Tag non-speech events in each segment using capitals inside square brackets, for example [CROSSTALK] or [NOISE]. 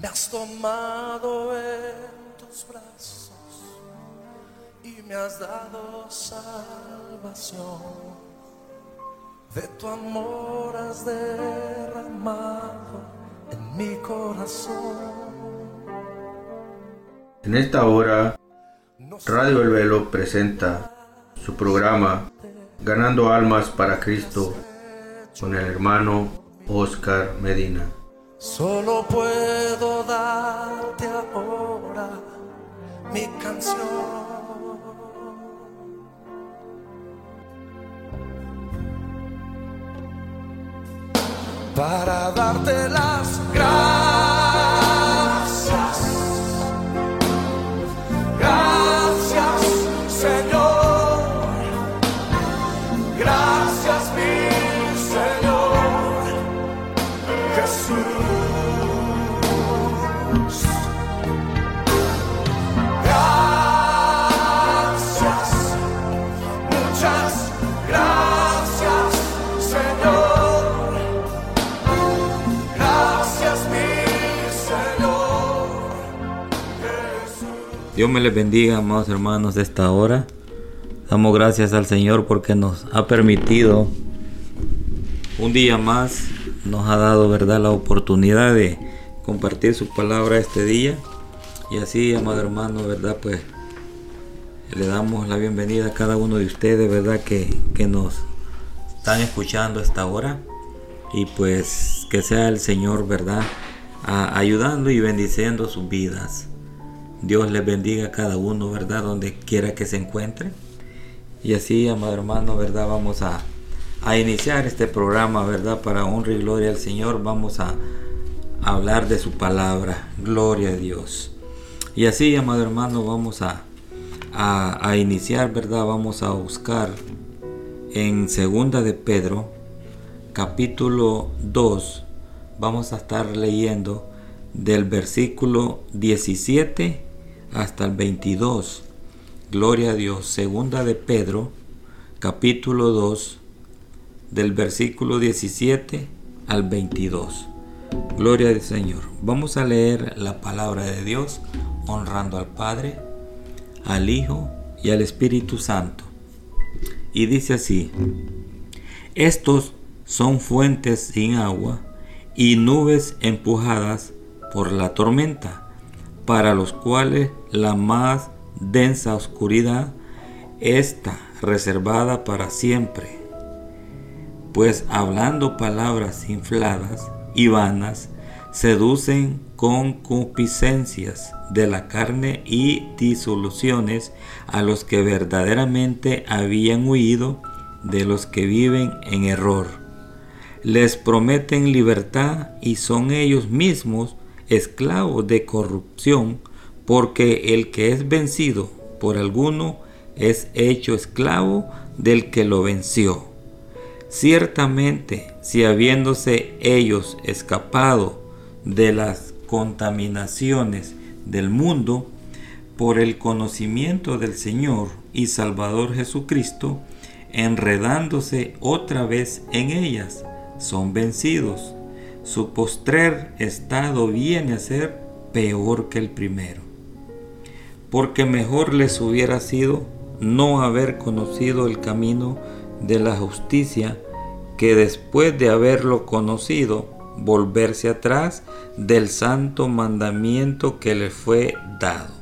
Me has tomado en tus brazos y me has dado salvación. De tu amor has derramado en mi corazón. En esta hora, Radio El Velo presenta su programa Ganando Almas para Cristo con el hermano Oscar Medina. Solo puedo darte ahora mi canción. Para darte las Dios me les bendiga, amados hermanos, de esta hora. Damos gracias al Señor porque nos ha permitido un día más, nos ha dado, ¿verdad?, la oportunidad de compartir su palabra este día. Y así, amado hermano, ¿verdad?, pues le damos la bienvenida a cada uno de ustedes, ¿verdad?, que, que nos están escuchando esta hora. Y pues que sea el Señor, ¿verdad?, ayudando y bendiciendo sus vidas. Dios les bendiga a cada uno, ¿verdad? Donde quiera que se encuentre. Y así, amado hermano, ¿verdad? Vamos a, a iniciar este programa, ¿verdad? Para honra y gloria al Señor. Vamos a, hablar de su palabra. Gloria a Dios. Y así, amado hermano, vamos a, a, a iniciar, ¿verdad? Vamos a buscar en segunda de Pedro, capítulo 2. Vamos a estar leyendo del versículo 17 hasta el 22. Gloria a Dios. Segunda de Pedro, capítulo 2, del versículo 17 al 22. Gloria al Señor. Vamos a leer la palabra de Dios honrando al Padre, al Hijo y al Espíritu Santo. Y dice así, estos son fuentes sin agua y nubes empujadas por la tormenta, para los cuales la más densa oscuridad está reservada para siempre. Pues hablando palabras infladas y vanas, seducen con concupiscencias de la carne y disoluciones a los que verdaderamente habían huido de los que viven en error. Les prometen libertad y son ellos mismos esclavos de corrupción, porque el que es vencido por alguno es hecho esclavo del que lo venció. Ciertamente, si habiéndose ellos escapado de las contaminaciones del mundo, por el conocimiento del Señor y Salvador Jesucristo, enredándose otra vez en ellas, son vencidos. Su postrer estado viene a ser peor que el primero. Porque mejor les hubiera sido no haber conocido el camino de la justicia que después de haberlo conocido volverse atrás del santo mandamiento que les fue dado.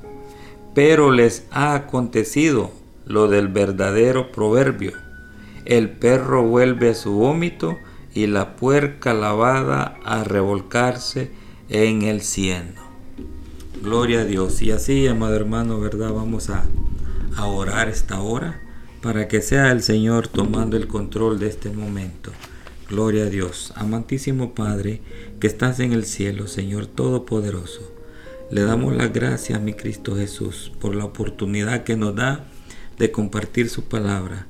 Pero les ha acontecido lo del verdadero proverbio. El perro vuelve a su vómito y la puerca lavada a revolcarse en el cieno. Gloria a Dios. Y así, amado hermano, ¿verdad? Vamos a, a orar esta hora para que sea el Señor tomando el control de este momento. Gloria a Dios. Amantísimo Padre, que estás en el cielo, Señor Todopoderoso. Le damos las gracias, mi Cristo Jesús, por la oportunidad que nos da de compartir su palabra.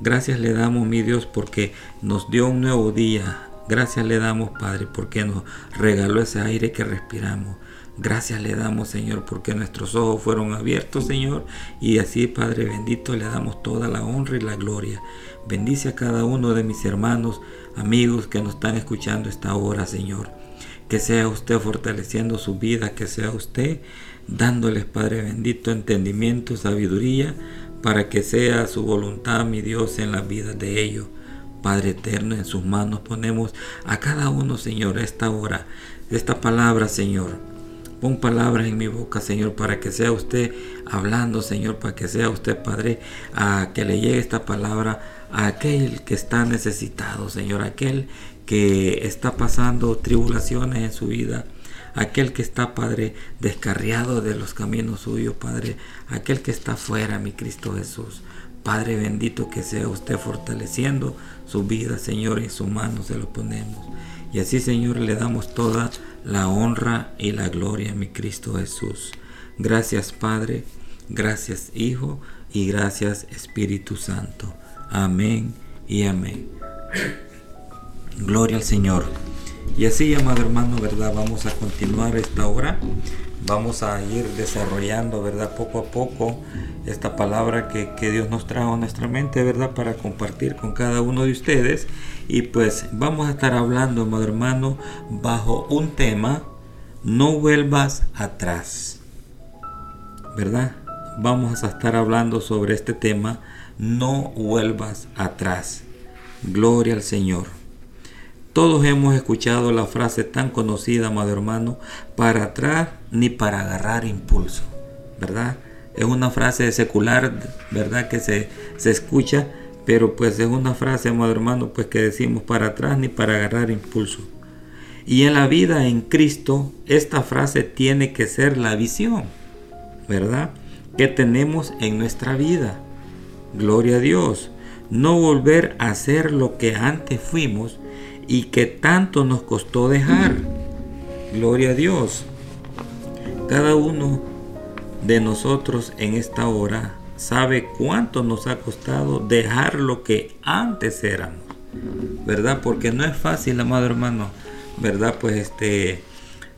Gracias le damos, mi Dios, porque nos dio un nuevo día. Gracias le damos, Padre, porque nos regaló ese aire que respiramos. Gracias le damos, Señor, porque nuestros ojos fueron abiertos, Señor. Y así, Padre bendito, le damos toda la honra y la gloria. Bendice a cada uno de mis hermanos, amigos que nos están escuchando esta hora, Señor. que sea usted fortaleciendo su vida, que sea usted dándoles, Padre bendito, entendimiento, sabiduría, para que sea su voluntad, mi Dios, en la vida de ellos. Padre eterno, en sus manos ponemos a cada uno, Señor, esta hora, esta palabra, Señor. Pon palabras en mi boca, Señor, para que sea usted hablando, Señor, para que sea usted, Padre, a que le llegue esta palabra a aquel que está necesitado, Señor, aquel que está pasando tribulaciones en su vida, aquel que está, Padre, descarriado de los caminos suyos, Padre, aquel que está fuera, mi Cristo Jesús. Padre bendito, que sea usted fortaleciendo su vida, Señor, en su mano se lo ponemos. Y así, Señor, le damos toda la honra y la gloria a mi Cristo Jesús. Gracias, Padre, gracias, Hijo, y gracias, Espíritu Santo. Amén y amén. Gloria al Señor. Y así, amado hermano, ¿verdad? Vamos a continuar esta hora. Vamos a ir desarrollando, ¿verdad? Poco a poco esta palabra que, que, Dios nos trajo a nuestra mente, ¿verdad? Para compartir con cada uno de ustedes. Y pues vamos a estar hablando, amado hermano, bajo un tema, no vuelvas atrás. ¿Verdad? Vamos a estar hablando sobre este tema, no vuelvas atrás. Gloria al Señor. Todos hemos escuchado la frase tan conocida, amado hermano, para atrás ni para agarrar impulso, ¿verdad? Es una frase secular, ¿verdad? Que se, se escucha, pero pues es una frase, amado hermano, pues que decimos para atrás ni para agarrar impulso. Y en la vida en Cristo, esta frase tiene que ser la visión, ¿verdad? Que tenemos en nuestra vida. Gloria a Dios. No volver a ser lo que antes fuimos y que tanto nos costó dejar. Gloria a Dios. Cada uno de nosotros en esta hora sabe cuánto nos ha costado dejar lo que antes éramos. ¿Verdad? Porque no es fácil, amado hermano. ¿Verdad? Pues este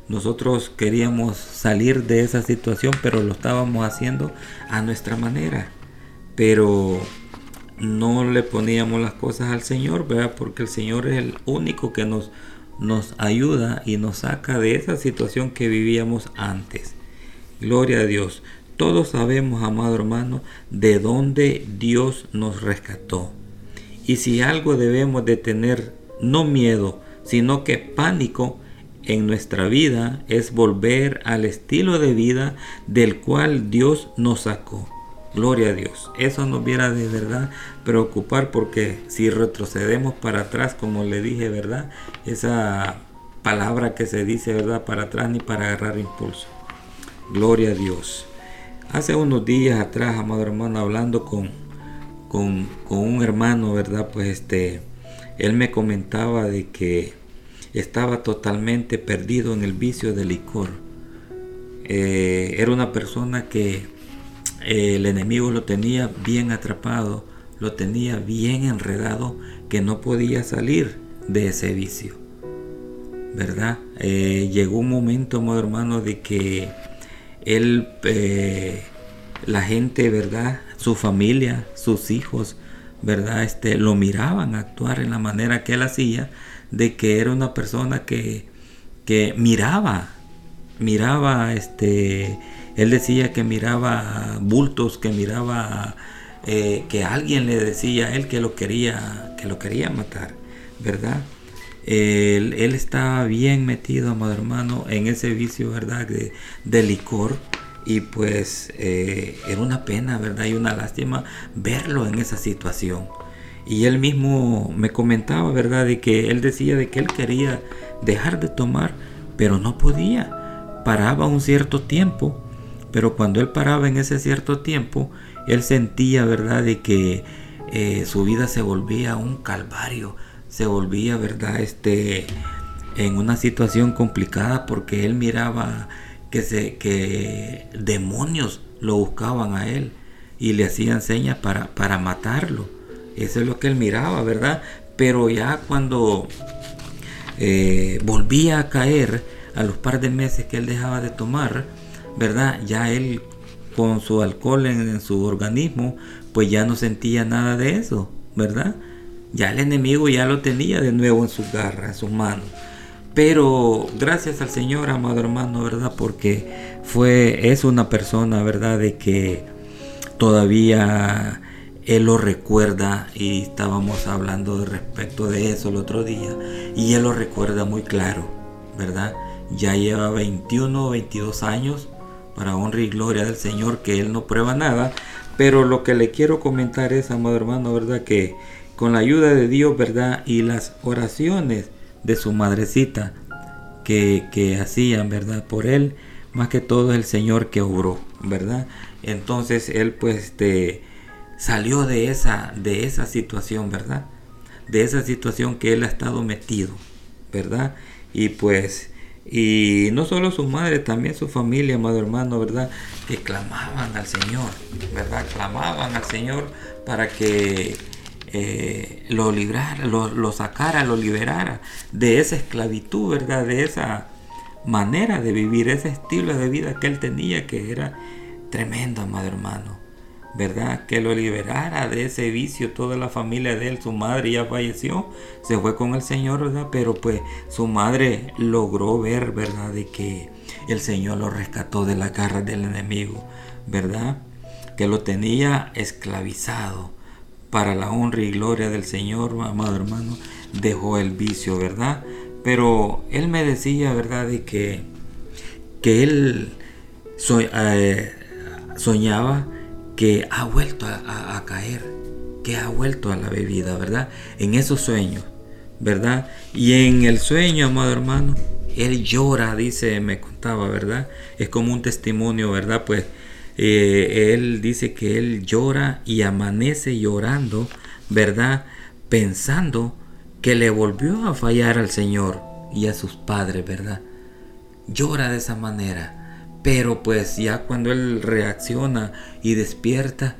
nosotros queríamos salir de esa situación, pero lo estábamos haciendo a nuestra manera. Pero no le poníamos las cosas al Señor, ¿verdad? Porque el Señor es el único que nos, nos ayuda y nos saca de esa situación que vivíamos antes. Gloria a Dios. Todos sabemos, amado hermano, de dónde Dios nos rescató. Y si algo debemos de tener, no miedo, sino que pánico en nuestra vida, es volver al estilo de vida del cual Dios nos sacó. Gloria a Dios. Eso nos viera de verdad preocupar porque si retrocedemos para atrás, como le dije, ¿verdad? Esa palabra que se dice, ¿verdad? Para atrás ni para agarrar impulso. Gloria a Dios. Hace unos días atrás, amado hermano, hablando con, con, un hermano, ¿verdad? Pues este, él me comentaba de que estaba totalmente perdido en el vicio del licor. Eh, era una persona que el enemigo lo tenía bien atrapado, lo tenía bien enredado, que no podía salir de ese vicio. ¿Verdad? Eh, llegó un momento, mi hermano, de que él, eh, la gente, ¿verdad? Su familia, sus hijos, ¿verdad? Este, lo miraban actuar en la manera que él hacía, de que era una persona que, que miraba, miraba, este, él decía que miraba bultos, que miraba eh, que alguien le decía a él que lo quería, que lo quería matar, ¿verdad? Él, estaba bien metido, amado hermano, en ese vicio, ¿verdad? De, licor. Y pues eh, era una pena, ¿verdad? Y una lástima verlo en esa situación. Y él mismo me comentaba, ¿verdad? De que él decía de que él quería dejar de tomar, pero no podía. Paraba un cierto tiempo pero cuando él paraba en ese cierto tiempo, él sentía, ¿verdad?, de que eh, su vida se volvía un calvario, se volvía, ¿verdad?, este, en una situación complicada porque él miraba que, se, que demonios lo buscaban a él y le hacían señas para, para matarlo. Eso es lo que él miraba, ¿verdad? Pero ya cuando eh, volvía a caer, a los par de meses que él dejaba de tomar, ¿verdad? Ya él con su alcohol en, su organismo, pues ya no sentía nada de eso, ¿verdad? Ya el enemigo ya lo tenía de nuevo en sus garras, en sus manos. Pero gracias al Señor, amado hermano, ¿verdad? Porque fue, es una persona, ¿verdad? De que todavía él lo recuerda y estábamos hablando de respecto de eso el otro día y él lo recuerda muy claro, ¿verdad? Ya lleva 21 22 años para honra y gloria del Señor que él no prueba nada, pero lo que le quiero comentar es, amado hermano, ¿verdad? Que con la ayuda de Dios, ¿verdad? Y las oraciones de su madrecita que, que hacían, ¿verdad? Por él, más que todo es el Señor que obró, ¿verdad? Entonces él pues este, salió de esa, de esa situación, ¿verdad? De esa situación que él ha estado metido, ¿verdad? Y pues, y no solo su madre, también su familia, amado hermano, ¿verdad? Que clamaban al Señor, ¿verdad? Clamaban al Señor para que eh, lo librara, lo, lo sacara, lo liberara de esa esclavitud, ¿verdad? De esa manera de vivir, ese estilo de vida que él tenía, que era tremendo, amado hermano. ¿Verdad? Que lo liberara de ese vicio, toda la familia de él, su madre ya falleció, se fue con el Señor, ¿verdad? Pero pues su madre logró ver, ¿verdad? De que el Señor lo rescató de la garra del enemigo, ¿verdad? Que lo tenía esclavizado para la honra y gloria del Señor, amado hermano, dejó el vicio, ¿verdad? Pero él me decía, ¿verdad? De que, que él eh, soñaba que ha vuelto a, caer, que ha vuelto a la bebida, ¿verdad? En esos sueños, ¿verdad? Y en el sueño, amado hermano, él llora, dice, me contaba, ¿verdad? Es como un testimonio, ¿verdad? Pues eh, él dice que él llora y amanece llorando, ¿verdad? Pensando que le volvió a fallar al Señor y a sus padres, ¿verdad? Llora de esa manera. Pero pues ya cuando él reacciona y despierta,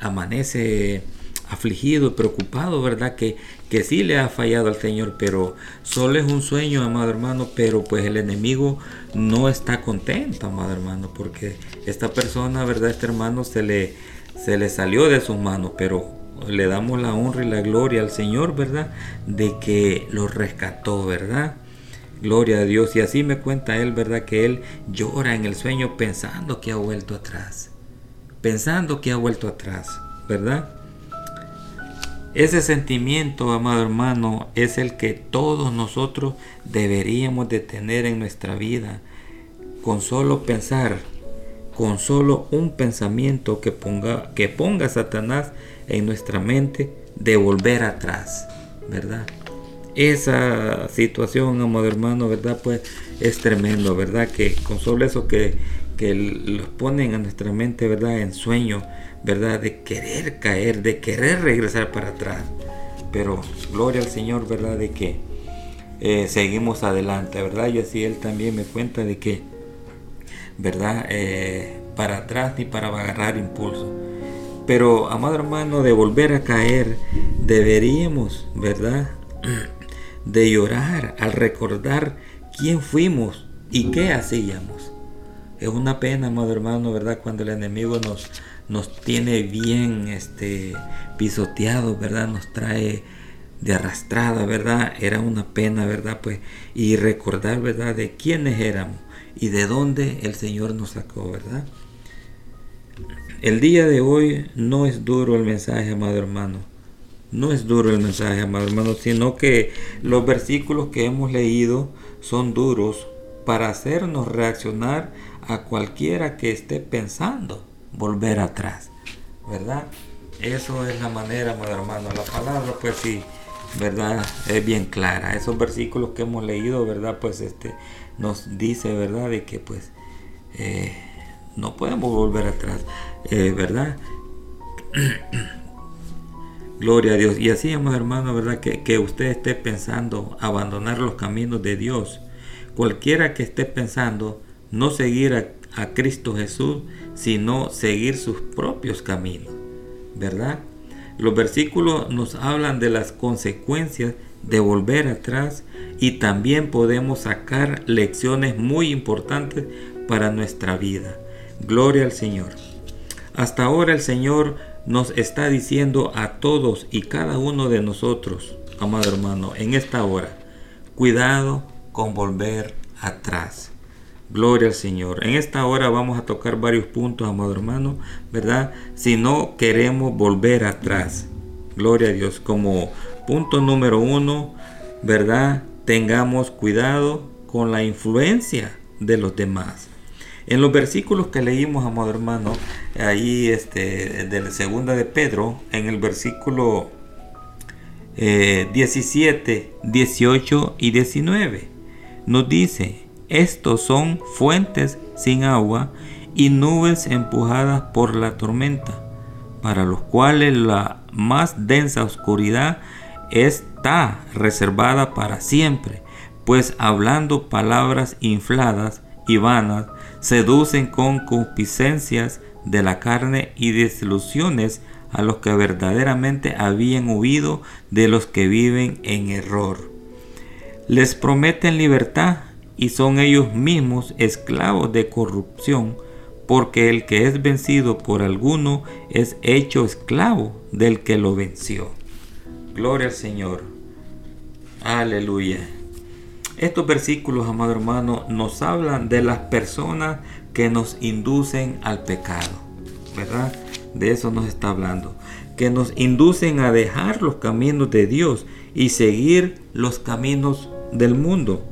amanece afligido, preocupado, ¿verdad? Que, que sí le ha fallado al Señor, pero solo es un sueño, amado hermano, pero pues el enemigo no está contento, amado hermano, porque esta persona, ¿verdad? Este hermano se le, se le salió de sus manos, pero le damos la honra y la gloria al Señor, ¿verdad? De que lo rescató, ¿verdad? Gloria a Dios. Y así me cuenta él, ¿verdad? Que él llora en el sueño pensando que ha vuelto atrás. Pensando que ha vuelto atrás, ¿verdad? Ese sentimiento, amado hermano, es el que todos nosotros deberíamos de tener en nuestra vida. Con solo pensar, con solo un pensamiento que ponga, que ponga Satanás en nuestra mente de volver atrás, ¿verdad? Esa situación, amado hermano, ¿verdad? Pues es tremendo, ¿verdad? Que con solo eso que, que los ponen a nuestra mente, ¿verdad? En sueño, ¿verdad? De querer caer, de querer regresar para atrás. Pero gloria al Señor, ¿verdad? De que eh, seguimos adelante, ¿verdad? Y así Él también me cuenta de que, ¿verdad? Eh, para atrás ni para agarrar impulso. Pero, amado hermano, de volver a caer, deberíamos, ¿verdad? [CLEARS THROAT] De llorar al recordar quién fuimos y qué hacíamos. Es una pena, amado hermano, ¿verdad? Cuando el enemigo nos, nos tiene bien este, pisoteado, ¿verdad? Nos trae de arrastrada, ¿verdad? Era una pena, ¿verdad? Pues, y recordar, ¿verdad? De quiénes éramos y de dónde el Señor nos sacó, ¿verdad? El día de hoy no es duro el mensaje, amado hermano. No es duro el mensaje, amado hermano, sino que los versículos que hemos leído son duros para hacernos reaccionar a cualquiera que esté pensando volver atrás, ¿verdad? Eso es la manera, amado hermano. La palabra, pues sí, ¿verdad? Es bien clara. Esos versículos que hemos leído, ¿verdad? Pues este nos dice, ¿verdad? De que pues eh, no podemos volver atrás, eh, ¿verdad? [CLEARS THROAT] Gloria a Dios. Y así, amado hermano, ¿verdad? Que, que, usted esté pensando abandonar los caminos de Dios. Cualquiera que esté pensando no seguir a, a Cristo Jesús, sino seguir sus propios caminos, ¿verdad? Los versículos nos hablan de las consecuencias de volver atrás y también podemos sacar lecciones muy importantes para nuestra vida. Gloria al Señor. Hasta ahora el Señor nos está diciendo a todos y cada uno de nosotros, amado hermano, en esta hora, cuidado con volver atrás. Gloria al Señor. En esta hora vamos a tocar varios puntos, amado hermano, ¿verdad? Si no queremos volver atrás. Gloria a Dios. Como punto número uno, ¿verdad? Tengamos cuidado con la influencia de los demás. En los versículos que leímos, amado hermano, ahí este, de la segunda de Pedro, en el versículo 17, eh, 18 y 19, nos dice, estos son fuentes sin agua y nubes empujadas por la tormenta, para los cuales la más densa oscuridad está reservada para siempre, pues hablando palabras infladas y vanas, seducen con concupiscencias de la carne y desilusiones a los que verdaderamente habían huido de los que viven en error. Les prometen libertad y son ellos mismos esclavos de corrupción, porque el que es vencido por alguno es hecho esclavo del que lo venció. Gloria al Señor. Aleluya. Estos versículos, amado hermano, nos hablan de las personas que nos inducen al pecado, ¿verdad? De eso nos está hablando. Que nos inducen a dejar los caminos de Dios y seguir los caminos del mundo.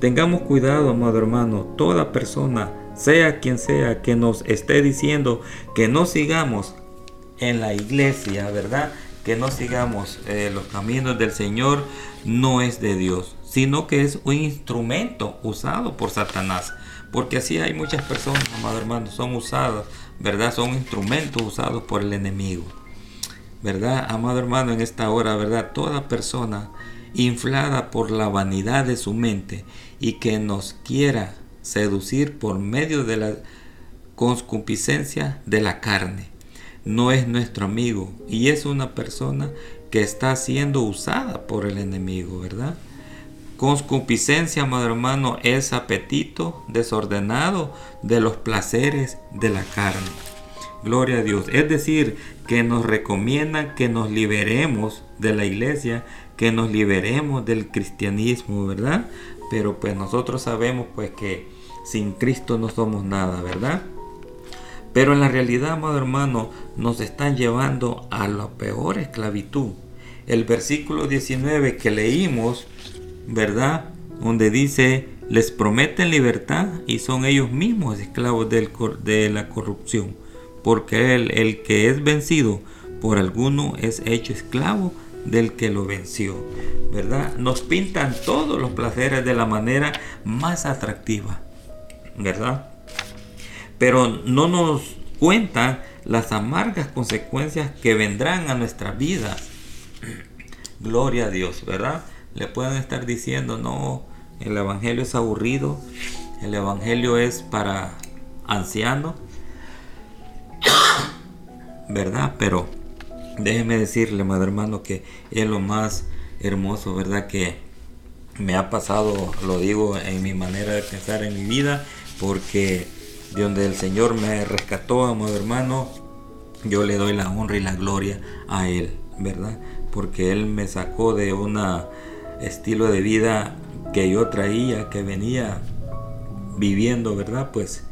Tengamos cuidado, amado hermano, toda persona, sea quien sea, que nos esté diciendo que no sigamos en la iglesia, ¿verdad? Que no sigamos eh, los caminos del Señor, no es de Dios sino que es un instrumento usado por Satanás. Porque así hay muchas personas, amado hermano, son usadas, ¿verdad? Son instrumentos usados por el enemigo. ¿Verdad, amado hermano, en esta hora, ¿verdad? Toda persona inflada por la vanidad de su mente y que nos quiera seducir por medio de la concupiscencia de la carne. No es nuestro amigo y es una persona que está siendo usada por el enemigo, ¿verdad? Conscupiscencia, amado hermano, es apetito desordenado de los placeres de la carne. Gloria a Dios. Es decir, que nos recomiendan que nos liberemos de la iglesia, que nos liberemos del cristianismo, ¿verdad? Pero pues nosotros sabemos pues que sin Cristo no somos nada, ¿verdad? Pero en la realidad, amado hermano, nos están llevando a la peor esclavitud. El versículo 19 que leímos ¿verdad? Donde dice, les prometen libertad y son ellos mismos esclavos de la corrupción, porque el, el que es vencido por alguno es hecho esclavo del que lo venció, ¿verdad? Nos pintan todos los placeres de la manera más atractiva, ¿verdad? Pero no nos cuentan las amargas consecuencias que vendrán a nuestra vida. [CLEARS THROAT] Gloria a Dios, ¿verdad? Le pueden estar diciendo, no, el Evangelio es aburrido, el Evangelio es para ancianos, ¿verdad? Pero déjeme decirle, madre hermano, que es lo más hermoso, ¿verdad? Que me ha pasado, lo digo en mi manera de pensar en mi vida, porque de donde el Señor me rescató, amado hermano, yo le doy la honra y la gloria a Él, ¿verdad? Porque Él me sacó de una estilo de vida que yo traía, que venía viviendo, ¿verdad? Pues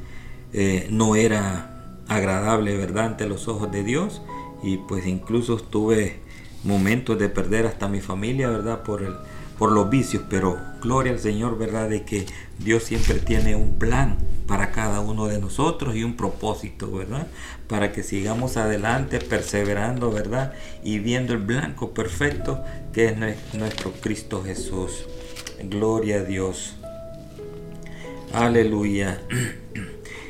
eh, no era agradable, ¿verdad? Ante los ojos de Dios. Y pues incluso tuve momentos de perder hasta mi familia, ¿verdad? Por, el, por los vicios. Pero gloria al Señor, ¿verdad? De que Dios siempre tiene un plan para cada uno de nosotros y un propósito, ¿verdad? Para que sigamos adelante, perseverando, ¿verdad? Y viendo el blanco perfecto que es nuestro Cristo Jesús. Gloria a Dios. Aleluya.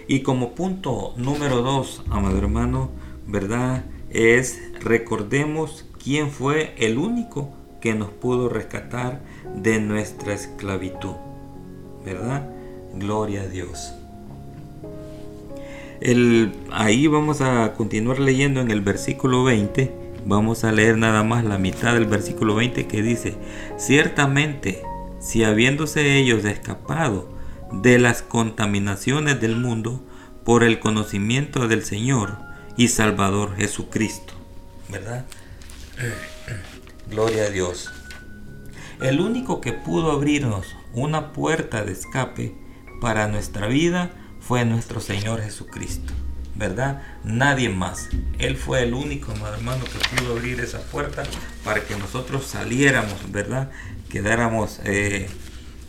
Y como punto número dos, amado hermano, ¿verdad? Es recordemos quién fue el único que nos pudo rescatar de nuestra esclavitud. ¿Verdad? Gloria a Dios ahí vamos a continuar leyendo en el versículo 20. Vamos a leer nada más la mitad del versículo 20 que dice, ciertamente, si habiéndose ellos escapado de las contaminaciones del mundo por el conocimiento del Señor y Salvador Jesucristo, ¿verdad? Gloria a Dios. El único que pudo abrirnos una puerta de escape para nuestra vida fue nuestro Señor Jesucristo. ¿Verdad? Nadie más. Él fue el único, hermano, que pudo abrir esa puerta para que nosotros saliéramos, ¿verdad? Quedáramos eh,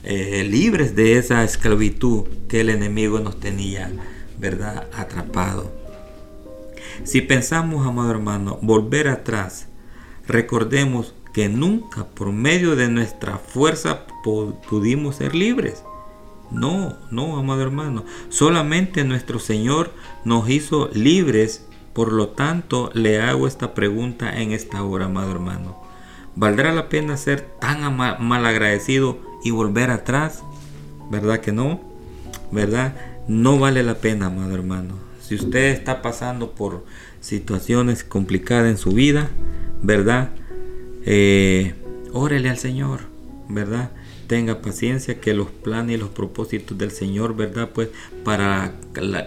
eh, libres de esa esclavitud que el enemigo nos tenía, ¿verdad? Atrapado. Si pensamos, amado hermano, volver atrás, recordemos que nunca por medio de nuestra fuerza pudimos ser libres. No, no, amado hermano. Solamente nuestro Señor nos hizo libres. Por lo tanto, le hago esta pregunta en esta hora, amado hermano. ¿Valdrá la pena ser tan mal agradecido y volver atrás? ¿Verdad que no? ¿Verdad? No vale la pena, amado hermano. Si usted está pasando por situaciones complicadas en su vida, ¿verdad? Eh, órele al Señor, ¿verdad? Tenga paciencia que los planes y los propósitos del Señor, ¿verdad? Pues para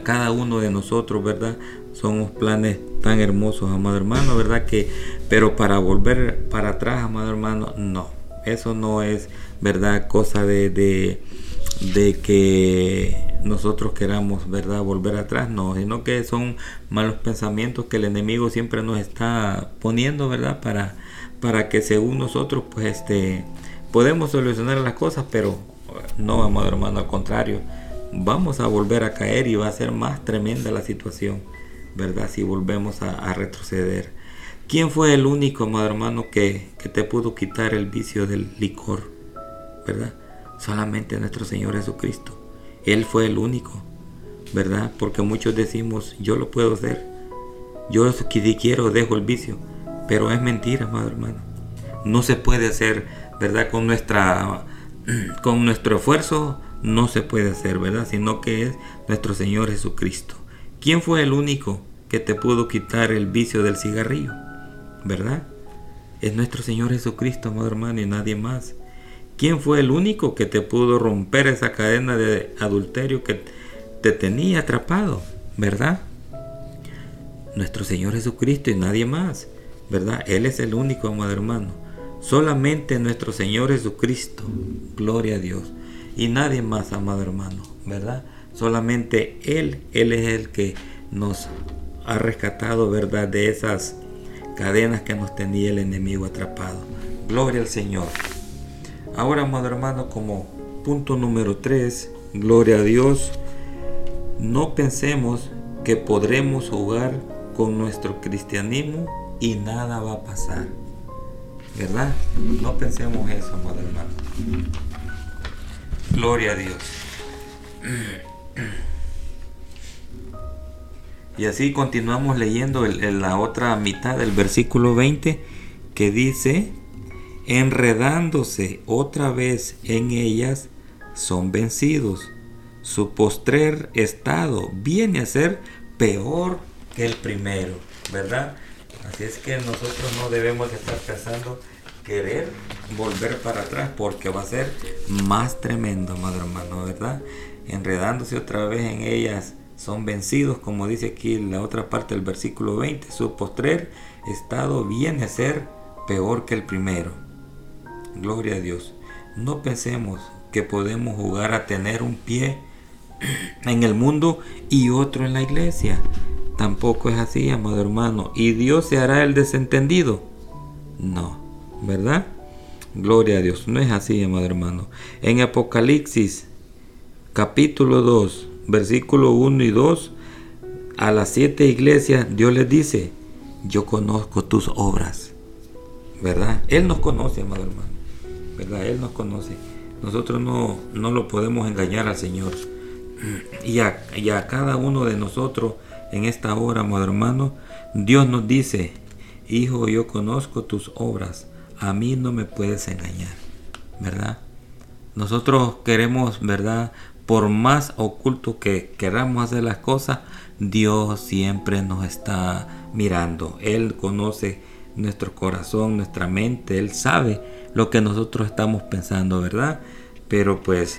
cada uno de nosotros, ¿verdad? Somos planes tan hermosos, amado hermano, ¿verdad? Que, pero para volver para atrás, amado hermano, no. Eso no es, ¿verdad? Cosa de, de, de que nosotros queramos, ¿verdad? Volver atrás, no, sino que son malos pensamientos que el enemigo siempre nos está poniendo, ¿verdad? Para para que según nosotros pues este podemos solucionar las cosas pero no vamos hermano al contrario vamos a volver a caer y va a ser más tremenda la situación verdad si volvemos a, retroceder quién fue el único amado hermano que, que te pudo quitar el vicio del licor verdad solamente nuestro señor jesucristo él fue el único verdad porque muchos decimos yo lo puedo hacer yo si quiero dejo el vicio pero es mentira, amado hermano. No se puede hacer, ¿verdad? Con, nuestra, [CLEARS THROAT] con nuestro esfuerzo no se puede hacer, ¿verdad? Sino que es nuestro Señor Jesucristo. ¿Quién fue el único que te pudo quitar el vicio del cigarrillo? ¿Verdad? Es nuestro Señor Jesucristo, amado hermano, y nadie más. ¿Quién fue el único que te pudo romper esa cadena de adulterio que te tenía atrapado? ¿Verdad? Nuestro Señor Jesucristo y nadie más. ¿verdad? Él es el único, amado hermano. Solamente nuestro Señor Jesucristo, gloria a Dios. Y nadie más, amado hermano, ¿verdad? Solamente Él, Él es el que nos ha rescatado, ¿verdad? De esas cadenas que nos tenía el enemigo atrapado. Gloria al Señor. Ahora, amado hermano, como punto número 3, gloria a Dios. No pensemos que podremos jugar con nuestro cristianismo y nada va a pasar. ¿Verdad? No pensemos eso, amado hermano. Gloria a Dios. Y así continuamos leyendo en la otra mitad del versículo 20 que dice, enredándose otra vez en ellas, son vencidos. Su postrer estado viene a ser peor que el primero, ¿verdad? Así es que nosotros no debemos estar pensando querer volver para atrás porque va a ser más tremendo, amado hermano, ¿verdad? Enredándose otra vez en ellas son vencidos, como dice aquí la otra parte del versículo 20. Su postrer estado viene a ser peor que el primero. Gloria a Dios. No pensemos que podemos jugar a tener un pie [CLEARS THROAT] en el mundo y otro en la iglesia. Tampoco es así, amado hermano. ¿Y Dios se hará el desentendido? No, ¿verdad? Gloria a Dios. No es así, amado hermano. En Apocalipsis capítulo 2, versículo 1 y 2, a las siete iglesias Dios les dice, yo conozco tus obras. ¿Verdad? Él nos conoce, amado hermano. Él nos conoce. Nosotros no, no lo podemos engañar al Señor. Y a, y cada uno de nosotros en esta hora, amado hermano, Dios nos dice, hijo, yo conozco tus obras, a mí no me puedes engañar, ¿verdad? Nosotros queremos, ¿verdad? Por más oculto que queramos hacer las cosas, Dios siempre nos está mirando. Él conoce nuestro corazón, nuestra mente, Él sabe lo que nosotros estamos pensando, ¿verdad? Pero pues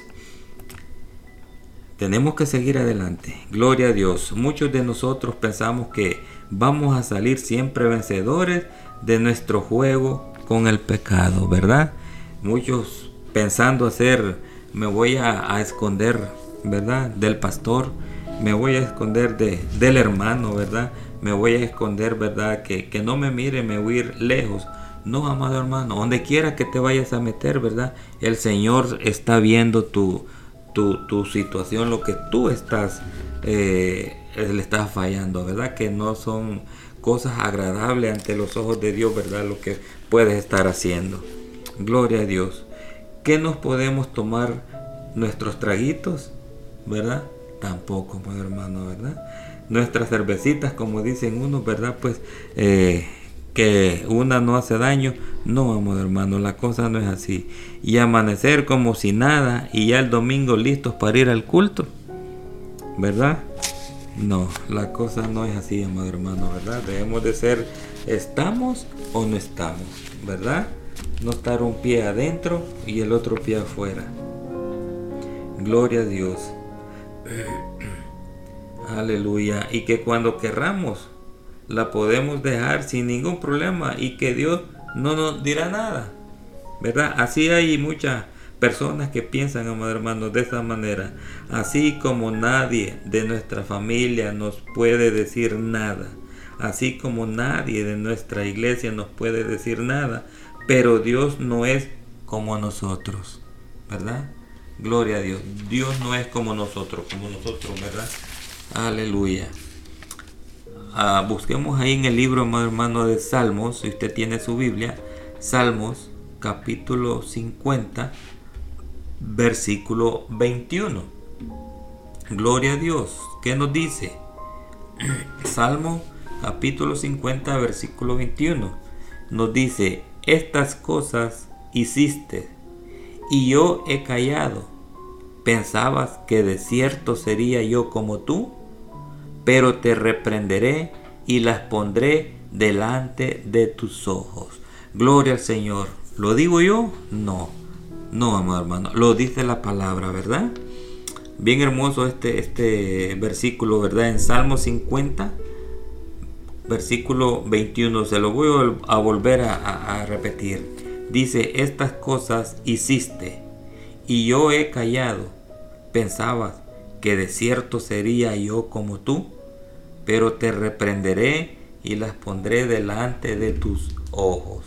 tenemos que seguir adelante. Gloria a Dios. Muchos de nosotros pensamos que vamos a salir siempre vencedores de nuestro juego con el pecado, ¿verdad? muchos pensando hacer, me voy a, esconder, ¿verdad? Del pastor, me voy a esconder de, del hermano, ¿verdad? Me voy a esconder, ¿verdad? Que, que no me mire, me voy a ir lejos. No, amado hermano, donde quiera que te vayas a meter, ¿verdad? El Señor está viendo tu, tu, tu situación, lo que tú estás, eh, le estás fallando, ¿verdad? Que no son cosas agradables ante los ojos de Dios, ¿verdad? Lo que puedes estar haciendo. Gloria a Dios. ¿Qué nos podemos tomar nuestros traguitos? ¿Verdad? Tampoco, amado hermano, ¿verdad? Nuestras cervecitas, como dicen unos, ¿verdad? Pues eh, que una no hace daño. No, amor hermano, la cosa no es así. Y amanecer como si nada y ya el domingo listos para ir al culto. ¿Verdad? No, la cosa no es así, amado hermano, ¿verdad? Debemos de ser, ¿estamos o no estamos? ¿Verdad? No estar un pie adentro y el otro pie afuera. Gloria a Dios. [CLEARS THROAT] Aleluya. Y que cuando querramos la podemos dejar sin ningún problema y que Dios no nos dirá nada. ¿Verdad? Así hay muchas personas que piensan, amados hermanos, de esa manera. Así como nadie de nuestra familia nos puede decir nada. Así como nadie de nuestra iglesia nos puede decir nada. Pero Dios no es como nosotros. ¿Verdad? Gloria a Dios. Dios no es como nosotros, como nosotros, ¿verdad? Aleluya. Ah, busquemos ahí en el libro, hermano, de Salmos, si usted tiene su Biblia, Salmos capítulo 50, versículo 21. Gloria a Dios. ¿Qué nos dice? [CLEARS THROAT] Salmo capítulo 50, versículo 21. Nos dice, estas cosas hiciste y yo he callado. ¿Pensabas que de cierto sería yo como tú? Pero te reprenderé y las pondré delante de tus ojos. Gloria al Señor. ¿Lo digo yo? No. No, amado hermano. Lo dice la palabra, ¿verdad? Bien hermoso este, este versículo, ¿verdad? En Salmo 50, versículo 21. Se lo voy a volver a, a repetir. Dice, estas cosas hiciste y yo he callado. Pensabas que de cierto sería yo como tú pero te reprenderé y las pondré delante de tus ojos.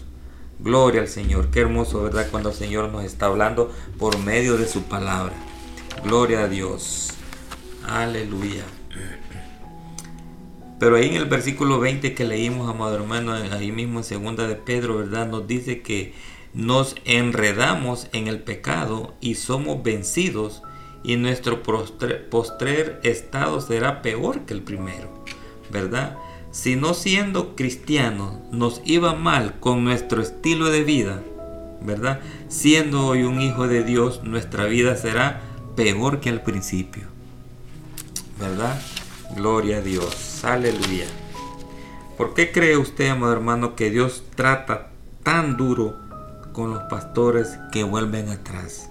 Gloria al Señor. Qué hermoso, ¿verdad? Cuando el Señor nos está hablando por medio de su palabra. Gloria a Dios. Aleluya. Pero ahí en el versículo 20 que leímos, amado hermano, ahí mismo en segunda de Pedro, ¿verdad? Nos dice que nos enredamos en el pecado y somos vencidos y nuestro postrer estado será peor que el primero, ¿verdad? Si no siendo cristianos nos iba mal con nuestro estilo de vida, ¿verdad? Siendo hoy un hijo de Dios, nuestra vida será peor que al principio, ¿verdad? Gloria a Dios, aleluya. ¿Por qué cree usted, amado hermano, que Dios trata tan duro con los pastores que vuelven atrás?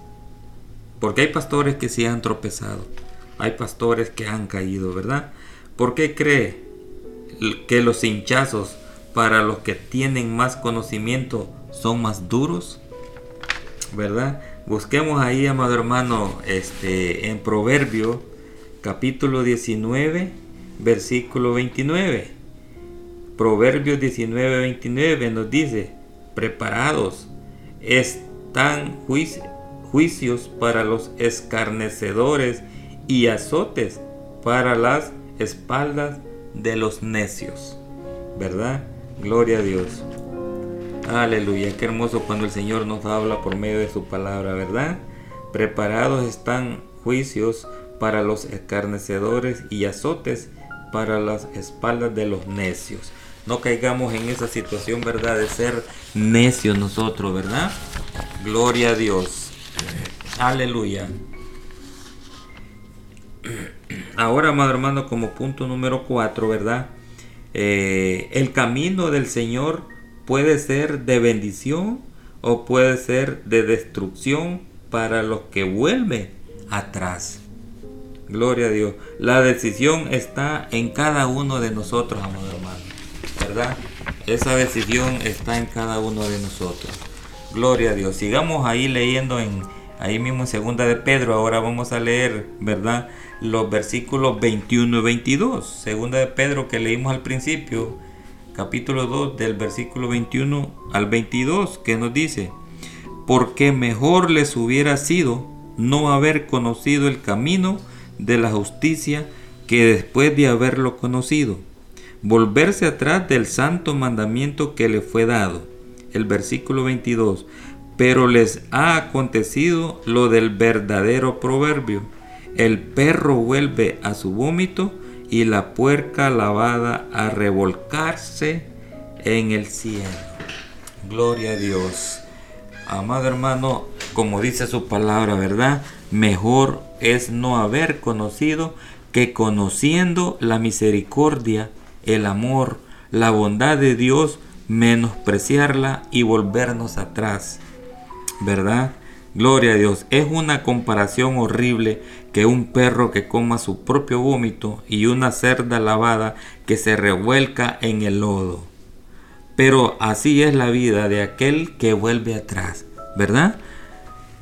Porque hay pastores que sí han tropezado. Hay pastores que han caído, ¿verdad? ¿Por qué cree que los hinchazos para los que tienen más conocimiento son más duros? ¿Verdad? Busquemos ahí, amado hermano, este, en Proverbio capítulo 19, versículo 29. Proverbios 19, 29 nos dice, preparados están juicios juicios para los escarnecedores y azotes para las espaldas de los necios. ¿Verdad? Gloria a Dios. Aleluya, qué hermoso cuando el Señor nos habla por medio de su palabra, ¿verdad? Preparados están juicios para los escarnecedores y azotes para las espaldas de los necios. No caigamos en esa situación, ¿verdad? De ser necios nosotros, ¿verdad? Gloria a Dios. Aleluya. Ahora, amado hermano, como punto número 4, ¿verdad? Eh, el camino del Señor puede ser de bendición o puede ser de destrucción para los que vuelven atrás. Gloria a Dios. La decisión está en cada uno de nosotros, amado hermano. ¿Verdad? Esa decisión está en cada uno de nosotros. Gloria a Dios. Sigamos ahí leyendo en ahí mismo en segunda de Pedro. Ahora vamos a leer, ¿verdad? Los versículos 21 y 22. Segunda de Pedro que leímos al principio, capítulo 2 del versículo 21 al 22, que nos dice, porque mejor les hubiera sido no haber conocido el camino de la justicia que después de haberlo conocido, volverse atrás del santo mandamiento que le fue dado. El versículo 22. Pero les ha acontecido lo del verdadero proverbio. El perro vuelve a su vómito y la puerca lavada a revolcarse en el cielo. Gloria a Dios. Amado hermano, como dice su palabra, ¿verdad? Mejor es no haber conocido que conociendo la misericordia, el amor, la bondad de Dios, menospreciarla y volvernos atrás. ¿Verdad? Gloria a Dios. Es una comparación horrible que un perro que coma su propio vómito y una cerda lavada que se revuelca en el lodo. Pero así es la vida de aquel que vuelve atrás, ¿verdad?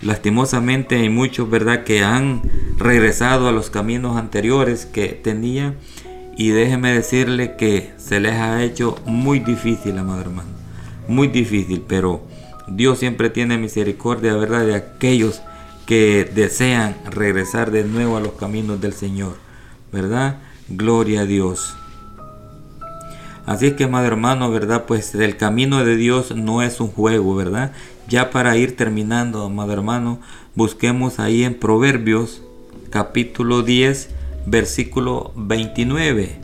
Lastimosamente hay muchos, ¿verdad?, que han regresado a los caminos anteriores que tenían y déjeme decirle que se les ha hecho muy difícil, amado hermano, muy difícil, pero Dios siempre tiene misericordia, ¿verdad?, de aquellos que desean regresar de nuevo a los caminos del Señor, ¿verdad? Gloria a Dios. Así es que, amado hermano, ¿verdad? Pues el camino de Dios no es un juego, ¿verdad? Ya para ir terminando, amado hermano, busquemos ahí en Proverbios capítulo 10, versículo 29.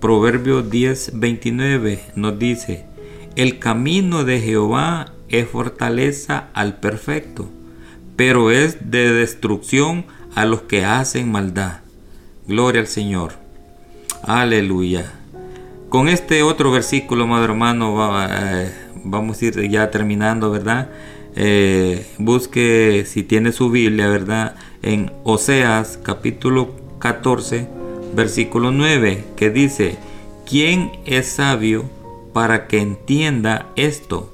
Proverbios 10, 29 nos dice, el camino de Jehová es fortaleza al perfecto, pero es de destrucción a los que hacen maldad. Gloria al Señor. Aleluya. Con este otro versículo, amado hermano, eh, vamos a ir ya terminando, ¿verdad? Eh, busque si tiene su Biblia, ¿verdad? En Oseas capítulo 14, versículo 9, que dice, ¿quién es sabio para que entienda esto?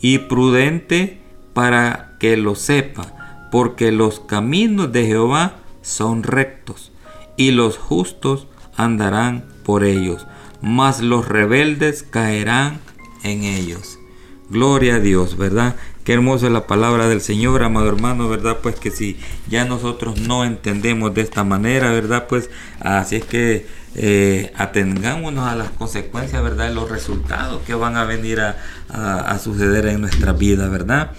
Y prudente para que lo sepa, porque los caminos de Jehová son rectos, y los justos andarán por ellos, mas los rebeldes caerán en ellos. Gloria a Dios, ¿verdad? Qué hermosa es la palabra del Señor, amado hermano, ¿verdad? Pues que si ya nosotros no entendemos de esta manera, ¿verdad? Pues así es que eh, atengámonos a las consecuencias, ¿verdad? Los resultados que van a venir a, a suceder en nuestra vida, ¿verdad?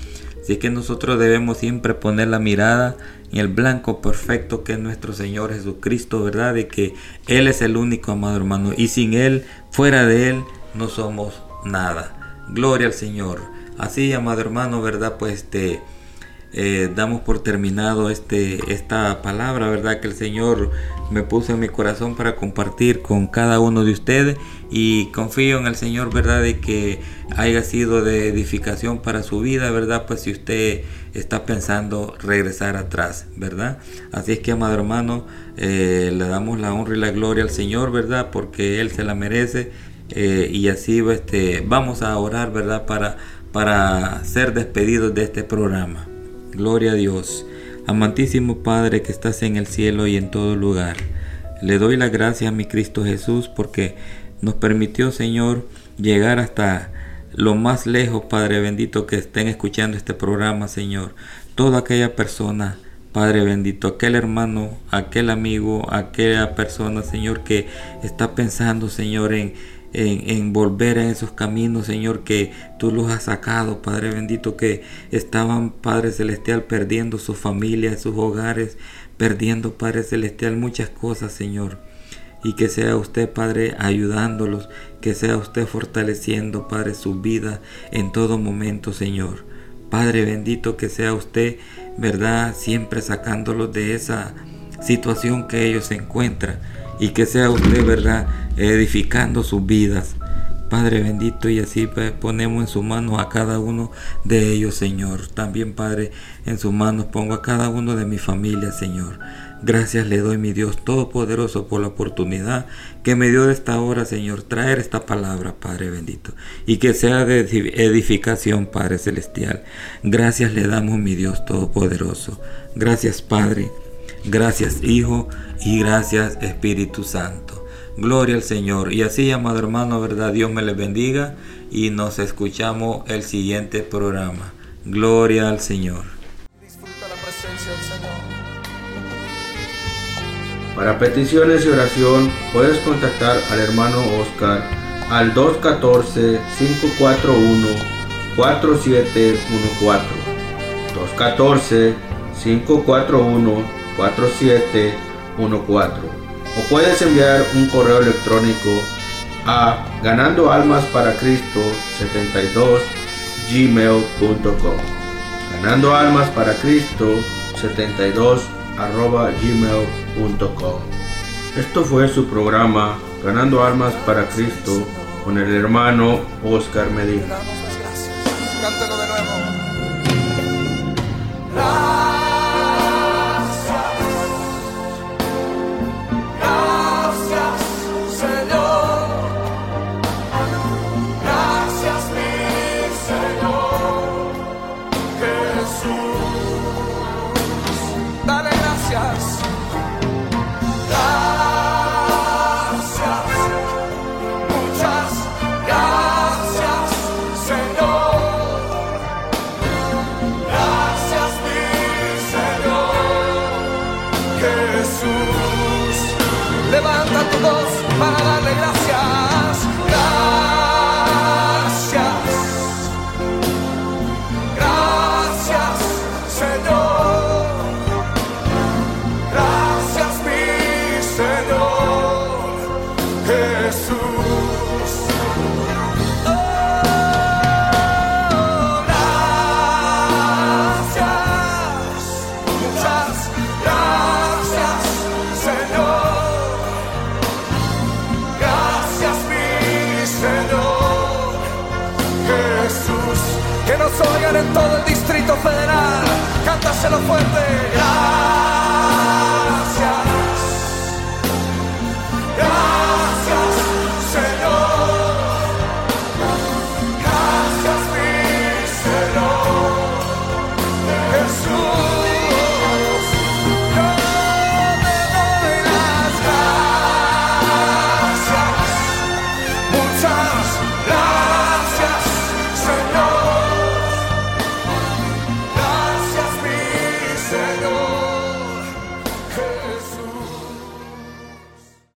Así que nosotros debemos siempre poner la mirada en el blanco perfecto que es nuestro Señor Jesucristo, ¿verdad? De que Él es el único, amado hermano, y sin Él, fuera de Él, no somos nada. Gloria al Señor. Así, amado hermano, ¿verdad? Pues este, eh, damos por terminado este, esta palabra, ¿verdad? Que el Señor me puso en mi corazón para compartir con cada uno de ustedes y confío en el Señor, ¿verdad? De que haya sido de edificación para su vida, ¿verdad? Pues si usted está pensando regresar atrás, ¿verdad? Así es que, amado hermano, eh, le damos la honra y la gloria al Señor, ¿verdad? Porque Él se la merece eh, y así este, vamos a orar, ¿verdad? Para, para ser despedidos de este programa. Gloria a Dios. Amantísimo Padre que estás en el cielo y en todo lugar. Le doy la gracia a mi Cristo Jesús porque nos permitió, Señor, llegar hasta lo más lejos, Padre bendito, que estén escuchando este programa, Señor. Toda aquella persona, Padre bendito, aquel hermano, aquel amigo, aquella persona, Señor, que está pensando, Señor, en, en, volver en esos caminos, Señor, que tú los has sacado, Padre bendito, que estaban, Padre Celestial, perdiendo su familia, sus hogares, perdiendo, Padre Celestial, muchas cosas, Señor. Y que sea usted, Padre, ayudándolos, que sea usted fortaleciendo, Padre, su vida en todo momento, Señor. Padre bendito, que sea usted, ¿verdad? Siempre sacándolos de esa situación que ellos se encuentran y que sea usted, ¿verdad?, edificando sus vidas. Padre bendito, y así ponemos en sus manos a cada uno de ellos, Señor. También, Padre, en sus manos pongo a cada uno de mi familia, Señor. Gracias le doy, mi Dios Todopoderoso, por la oportunidad que me dio de esta hora, Señor, traer esta palabra, Padre bendito, y que sea de edificación, Padre celestial. Gracias le damos, mi Dios Todopoderoso. Gracias, Padre. Gracias, Hijo, y gracias, Espíritu Santo. Gloria al Señor. Y así, amado hermano, ¿verdad? Dios me les bendiga y nos escuchamos el siguiente programa. Gloria al Señor. Disfruta la presencia del Señor. Para peticiones y oración puedes contactar al hermano Oscar al 214-541-4714. 214-541-4714. O puedes enviar un correo electrónico a ganando almas para Cristo 72 gmail.com ganando almas para Cristo 72 arroba gmail.com esto fue su programa ganando almas para Cristo con el hermano Oscar Medina. Cántaselo fuerte. Gracias.